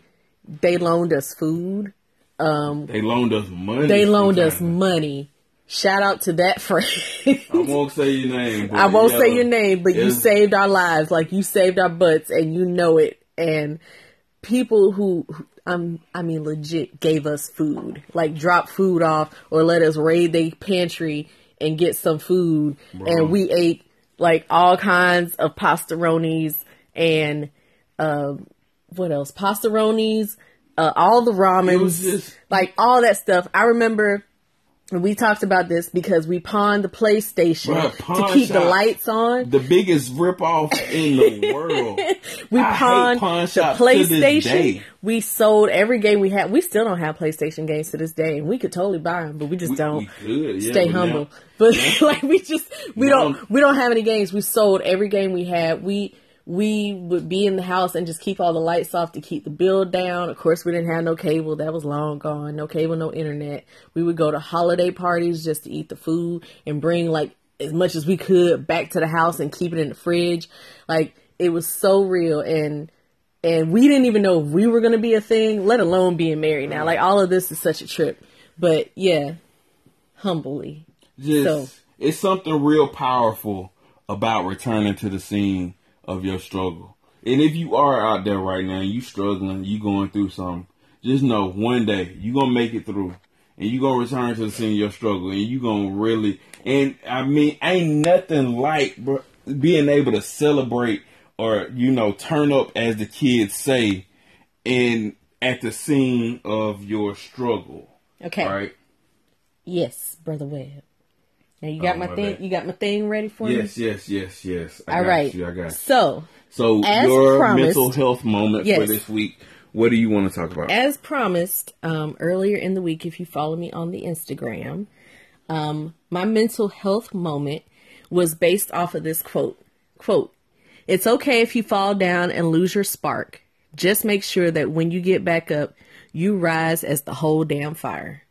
they loaned us food. Um, They loaned us money. They loaned us money. Shout out to that friend. I won't say your name. but I won't say your name, but you saved our lives. Like you saved our butts, and you know it. And people who, who- um, I mean, legit gave us food, like drop food off or let us raid their pantry and get some food, and we ate like all kinds of pastaronis and um, what else? Pastaronis, uh, all the It ramens, just- like all that stuff. I remember. And We talked about this because we pawned the PlayStation Bruh, to keep the lights on. The biggest ripoff in the world. We I pawned pawn the shops to this PlayStation. We sold every game we had. We still don't have PlayStation games to this day, and we could totally buy them, but we just We- don't. we could, yeah, stay humble. now- but like we just we don't we don't have any games. We sold every game we had. We we would be in the house and just keep all the lights off to keep the bill down. Of course, we didn't have no cable. That was long gone. No cable, no internet. We would go to holiday parties just to eat the food and bring like as much as we could back to the house and keep it in the fridge. Like it was so real and and we didn't even know if we were going to be a thing, let alone being married now. Like all of this is such a trip. But yeah, humbly. just So- it's something real powerful about returning to the scene of your struggle. And if you are out there right now, you struggling, you going through something, just know one day you gonna make it through, and you gonna return to the scene of your struggle, and you gonna really. And I mean, ain't nothing like bro, being able to celebrate or you know turn up, as the kids say, in at the scene of your struggle. Okay. Right. Yes, brother Webb. Now you got Oh, my my thing. bad. You got my thing ready for Yes, me. yes, yes, yes. I All right. you. I got you. So So your promised- mental health moment for this week. What do you want to talk about? as promised um, earlier in the week, if you follow me on the Instagram, um, my mental health moment was based off of this quote. Quote: "It's okay if you fall down and lose your spark. Just make sure that when you get back up, you rise as the whole damn fire."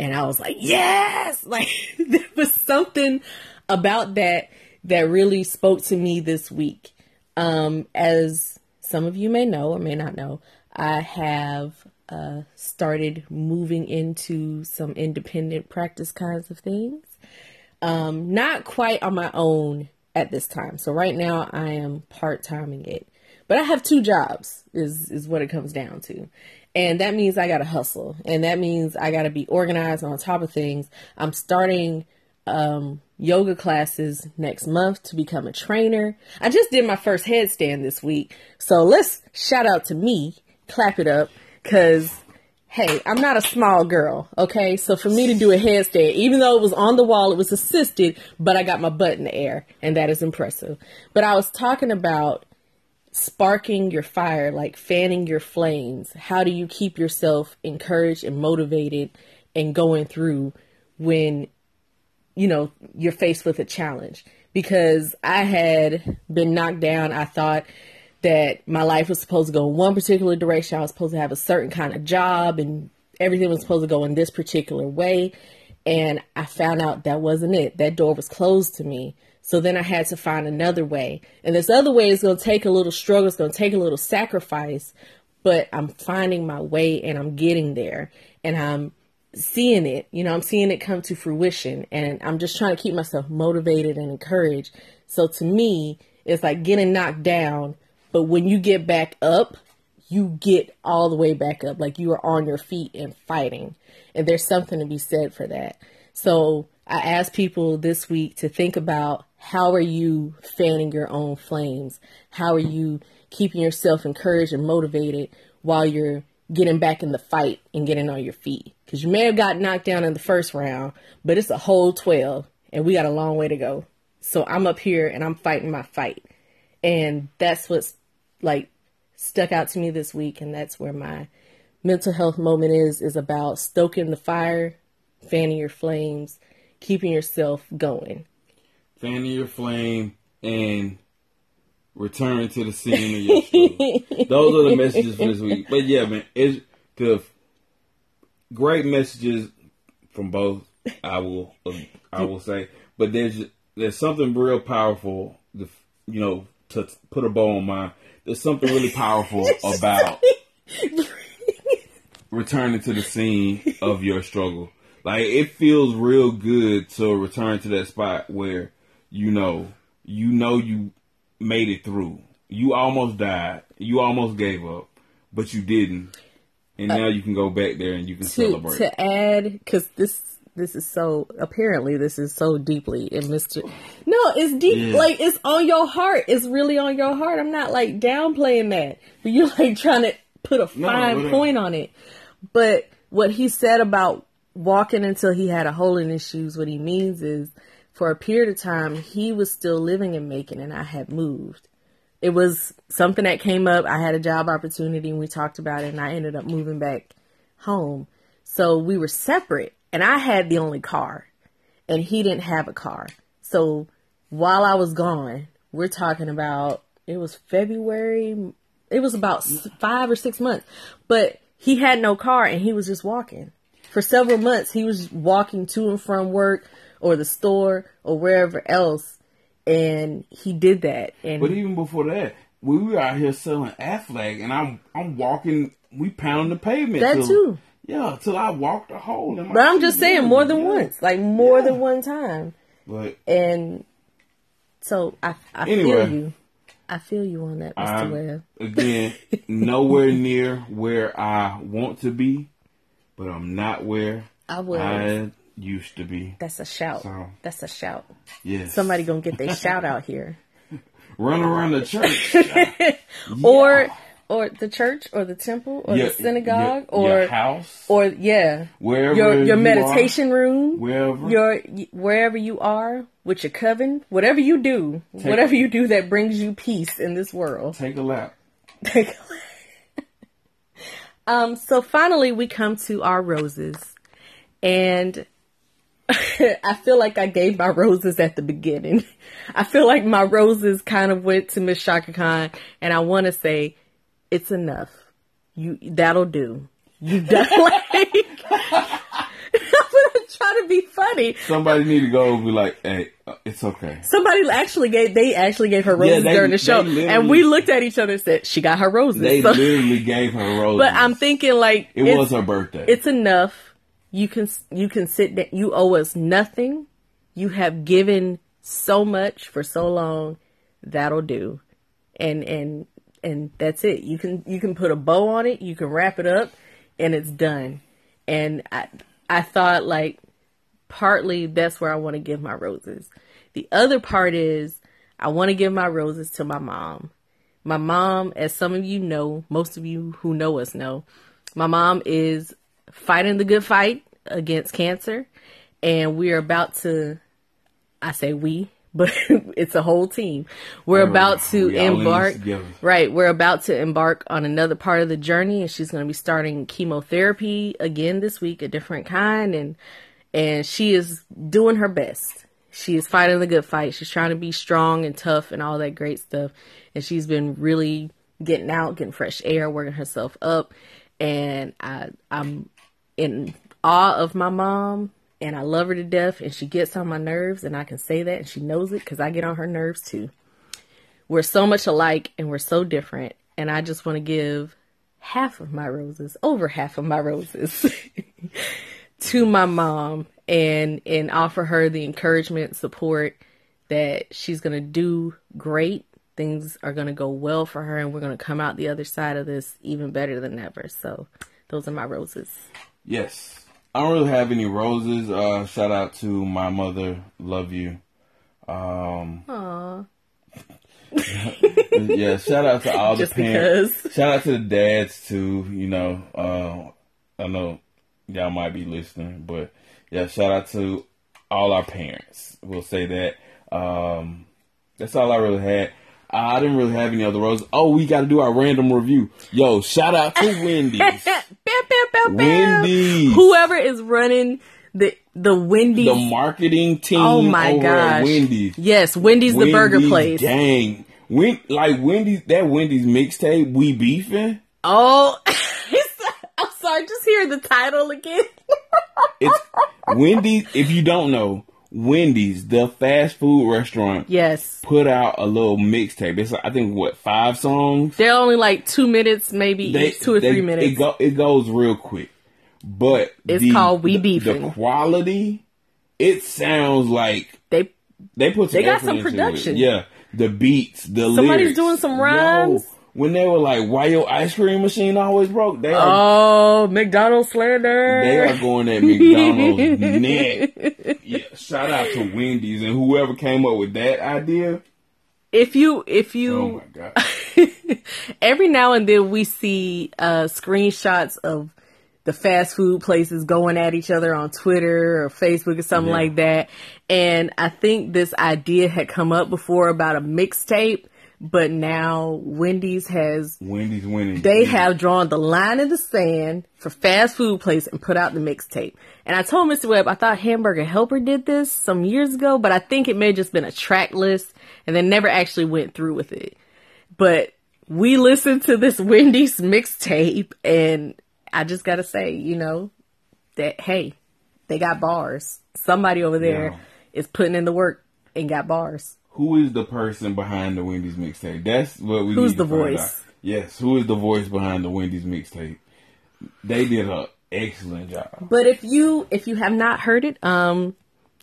And I was like, "Yes!" Like there was something about that that really spoke to me this week. Um, as some of you may know or may not know, I have uh, started moving into some independent practice kinds of things. Um, not quite on my own at this time. So right now I am part timing it, but I have two jobs. Is is what it comes down to. And that means I got to hustle. And that means I got to be organized on top of things. I'm starting um, yoga classes next month to become a trainer. I just did my first headstand this week. So let's shout out to me, clap it up, because hey, I'm not a small girl, okay? So for me to do a headstand, even though it was on the wall, it was assisted, but I got my butt in the air, and that is impressive. But I was talking about sparking your fire, like fanning your flames. How do you keep yourself encouraged and motivated and going through when you know you're faced with a challenge? Because I had been knocked down. I thought that my life was supposed to go in one particular direction. I was supposed to have a certain kind of job and everything was supposed to go in this particular way. And I found out that wasn't it. That door was closed to me. So then I had to find another way. And this other way is going to take a little struggle. It's going to take a little sacrifice, but I'm finding my way and I'm getting there and I'm seeing it. You know, I'm seeing it come to fruition and I'm just trying to keep myself motivated and encouraged. So to me, it's like getting knocked down, But when you get back up, you get all the way back up. Like you are on your feet and fighting. And there's something to be said for that. So I asked people this week to think about how are you fanning your own flames? How are you keeping yourself encouraged and motivated while you're getting back in the fight and getting on your feet? Because you may have got knocked down in the first round, but it's a whole 12 and we got a long way to go. So I'm up here and I'm fighting my fight. And that's what's like stuck out to me this week. And that's where my mental health moment is, is about stoking the fire, fanning your flames, keeping yourself going. Fanning your flame and return to the scene of your story. Those are the messages for this week. But yeah, man, it's the great messages from both. I will, I will say, but there's there's something real powerful. The you know to put a bow on mine. There's something really powerful about returning to the scene of your struggle. Like it feels real good to return to that spot where you know you know you made it through. You almost died. You almost gave up, but you didn't. And uh, now you can go back there and you can to, celebrate. To add, because this this is so apparently this is so deeply in Mr. No, it's deep. Yeah. Like it's on your heart. It's really on your heart. I'm not like downplaying that, but you're like trying to put a fine whatever. point on it. But what he said about walking until he had a hole in his shoes, what he means is for a period of time he was still living in Macon and I had moved. It was something that came up. I had a job opportunity and we talked about it and I ended up moving back home. So we were separate and I had the only car and he didn't have a car. So while I was gone, we're talking about it was February. It was about five or six months, but he had no car and he was just walking for several months. He was walking to and from work or the store or wherever else. And he did that. And But even before that, we were out here selling Aflac, and I'm I'm walking. We pounding the pavement. That till- too. Yeah, till I walked a hole in my. but I'm just saying more than Yeah. once, like more Yeah. than one time. But And so I, I Anyway. feel you. I feel you on that, Mr. Webb. again nowhere near where I want to be, but I'm not where I was. I used to be. That's a shout. So- That's a shout. Yes. Somebody gonna get their shout out here. run around the church. Or or the church or the temple or Your- the synagogue your, or your house, or yeah. wherever Your your you meditation room. wherever. Your wherever you are with your coven, whatever you do, whatever you do that brings you peace in this world. Take a lap take a lap. um so finally we come to our roses. And I feel like I gave my roses at the beginning. I feel like my roses kind of went to Miss Chaka Khan, and I want to say, it's enough. You that'll do. You done like. I'm gonna try to be funny. Somebody need to go and be like, "Hey, uh, it's okay." Somebody actually gave they actually gave her roses they- during the show, and we looked at each other and said she got her roses. They So- literally gave her roses. but I'm thinking like it was her birthday. it's enough. You can you can sit down. You owe us nothing. You have given so much for so long. That'll do. And and and that's it. You can you can put a bow on it. You can wrap it up, and it's done. And I I thought like partly that's where I want to give my roses. The other part is I want to give my roses to my mom. My mom, as some of you know, most of you who know us know, my mom is fighting the good fight against cancer. And we're about to, I say we, but it's a whole team. We're about to We all in this embark, right? We're about to embark on another part of the journey and she's going to be starting chemotherapy again this week, a different kind. And, and she is doing her best. She is fighting the good fight. She's trying to be strong and tough and all that great stuff. And she's been really getting out, getting fresh air, working herself up. And I, I'm in awe of my mom and I love her to death and she gets on my nerves and I can say that and she knows it because I get on her nerves too. We're so much alike and we're so different. And I just want to give half of my roses, over half of my roses, to my mom and and offer her the encouragement, support that she's gonna do great, things are going to go well for her and we're going to come out the other side of this even better than ever. So those are my roses. Yes. I don't really have any roses. Uh, shout out to my mother. Love you. Um, Aww. yeah, shout out to all the Just parents. because. Shout out to the dads too. You know, uh, I know y'all might be listening, but yeah, shout out to all our parents. We'll say that. Um, that's all I really had. I didn't really have any other roses. Oh, we got to do our random review. Yo, shout out to Wendy's. Bam, bam, bam, bam. Wendy's. Whoever is running the the Wendy's. the marketing team oh my gosh. Wendy's. Yes, Wendy's, the burger place. Dang, Wen- like Wendy's, that Wendy's mixtape, We Beefing. Oh, I'm sorry. Just hear the title again. It's Wendy's. If you don't know, Wendy's, the fast food restaurant, yes, put out a little mixtape. It's I think what five songs. they're only like two minutes, maybe each, two or they- three minutes. It, go, it goes real quick, but It's called We the- Beefing. The quality, it sounds like they they put some They got some production. Yeah, the beats, the Somebody's lyrics. doing some Yo, rhymes. When they were like, "Why your ice cream machine always broke?" They are oh McDonald's slander. they are going at McDonald's neck. Yeah, shout out to Wendy's and whoever came up with that idea. if you if Oh you my god! every now and then we see uh, screenshots of the fast food places going at each other on Twitter or Facebook or something Yeah. like that. And I think this idea had come up before about a mixtape, but now Wendy's has Wendy's winning. they have drawn the line in the sand for fast food place and put out the mixtape. And I told Mr. Webb I thought Hamburger Helper did this some years ago, but I think it may have just been a track list and they never actually went through with it. But we listened to this Wendy's mixtape and I just gotta say, you know, that hey, they got bars. Somebody over there Yeah. is putting in the work and got bars. Who is the person behind the Wendy's mixtape? That's what we. Who's need to the voice? out. Yes, who is the voice behind the Wendy's mixtape? They did an excellent job. But if you if you have not heard it, um,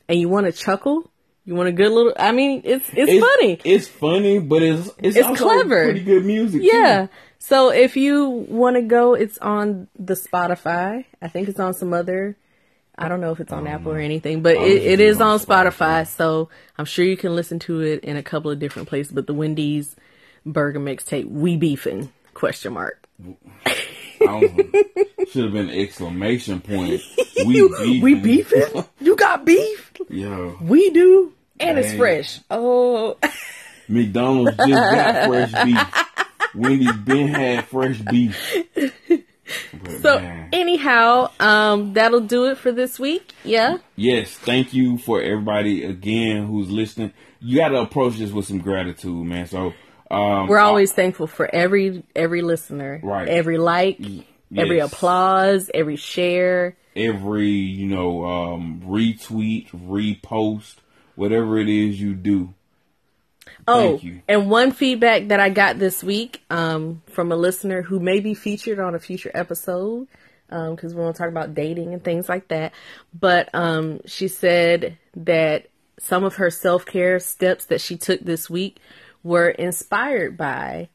and you want to chuckle, you want a good little. I mean, it's it's, funny. It's funny, but it's it's, It's also clever. Pretty good music. yeah. too. So if you want to go, it's on the Spotify. I think it's on some other. I don't know if it's on um, Apple or anything, but it, it is on Spotify. Spotify. So I'm sure you can listen to it in a couple of different places. But the Wendy's burger mixtape, we beefing? Question mark. Should have been exclamation point. We beefing. we beefing? you got beef? Yeah. We do, and it's fresh. Oh. McDonald's just got fresh beef. Wendy's been had fresh beef. But, So man. anyhow, um, that'll do it for this week. Yeah. Yes, thank you for everybody again who's listening. You got to approach this with some gratitude, man. So um, We're always thankful for every every listener, Right. Every like, every applause, every share. every you know um, retweet, repost, whatever it is you do. Oh, and one feedback that I got this week um, from a listener who may be featured on a future episode because we want to talk about dating and things like that. But um, she said that some of her self care steps that she took this week were inspired by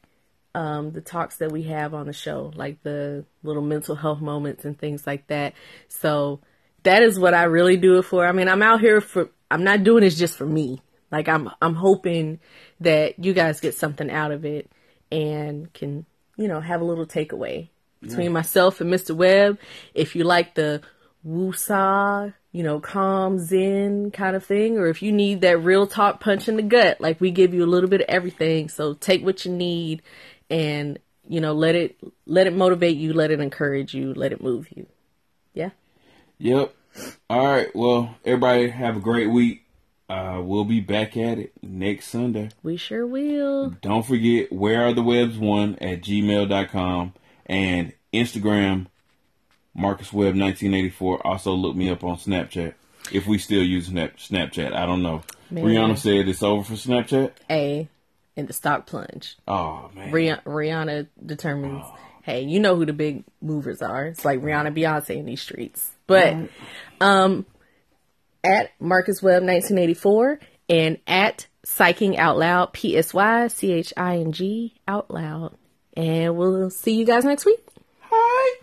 um, the talks that we have on the show, like the little mental health moments and things like that. So that is what I really do it for. I mean, I'm out here for. I'm not doing this just for me. Like I'm, I'm hoping that you guys get something out of it and can, you know, have a little takeaway between myself and Mr. Webb. If you like the woosah, you know, calm zen kind of thing, or if you need that real talk punch in the gut, like we give you a little bit of everything. So take what you need and, you know, let it, let it motivate you, let it encourage you, let it move you. Yeah. Yep. All right. Well, everybody have a great week. Uh, we'll be back at it next Sunday. We sure will. Don't forget, where are the webs one at gmail.com and Instagram, Marcus Webb 1984. Also look me up on Snapchat. If we still use Snap, Snapchat, I don't know. Man. Rihanna said it's over for Snapchat. A in the stock plunge. Oh man. Rihanna, Rihanna determines, hey, you know who the big movers are. It's like Rihanna, Beyonce in these streets. But um, at Marcus Webb 1984 and at Psyching Out Loud, P S Y C H I N G Out Loud. And we'll see you guys next week. Hi.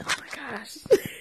Oh my gosh.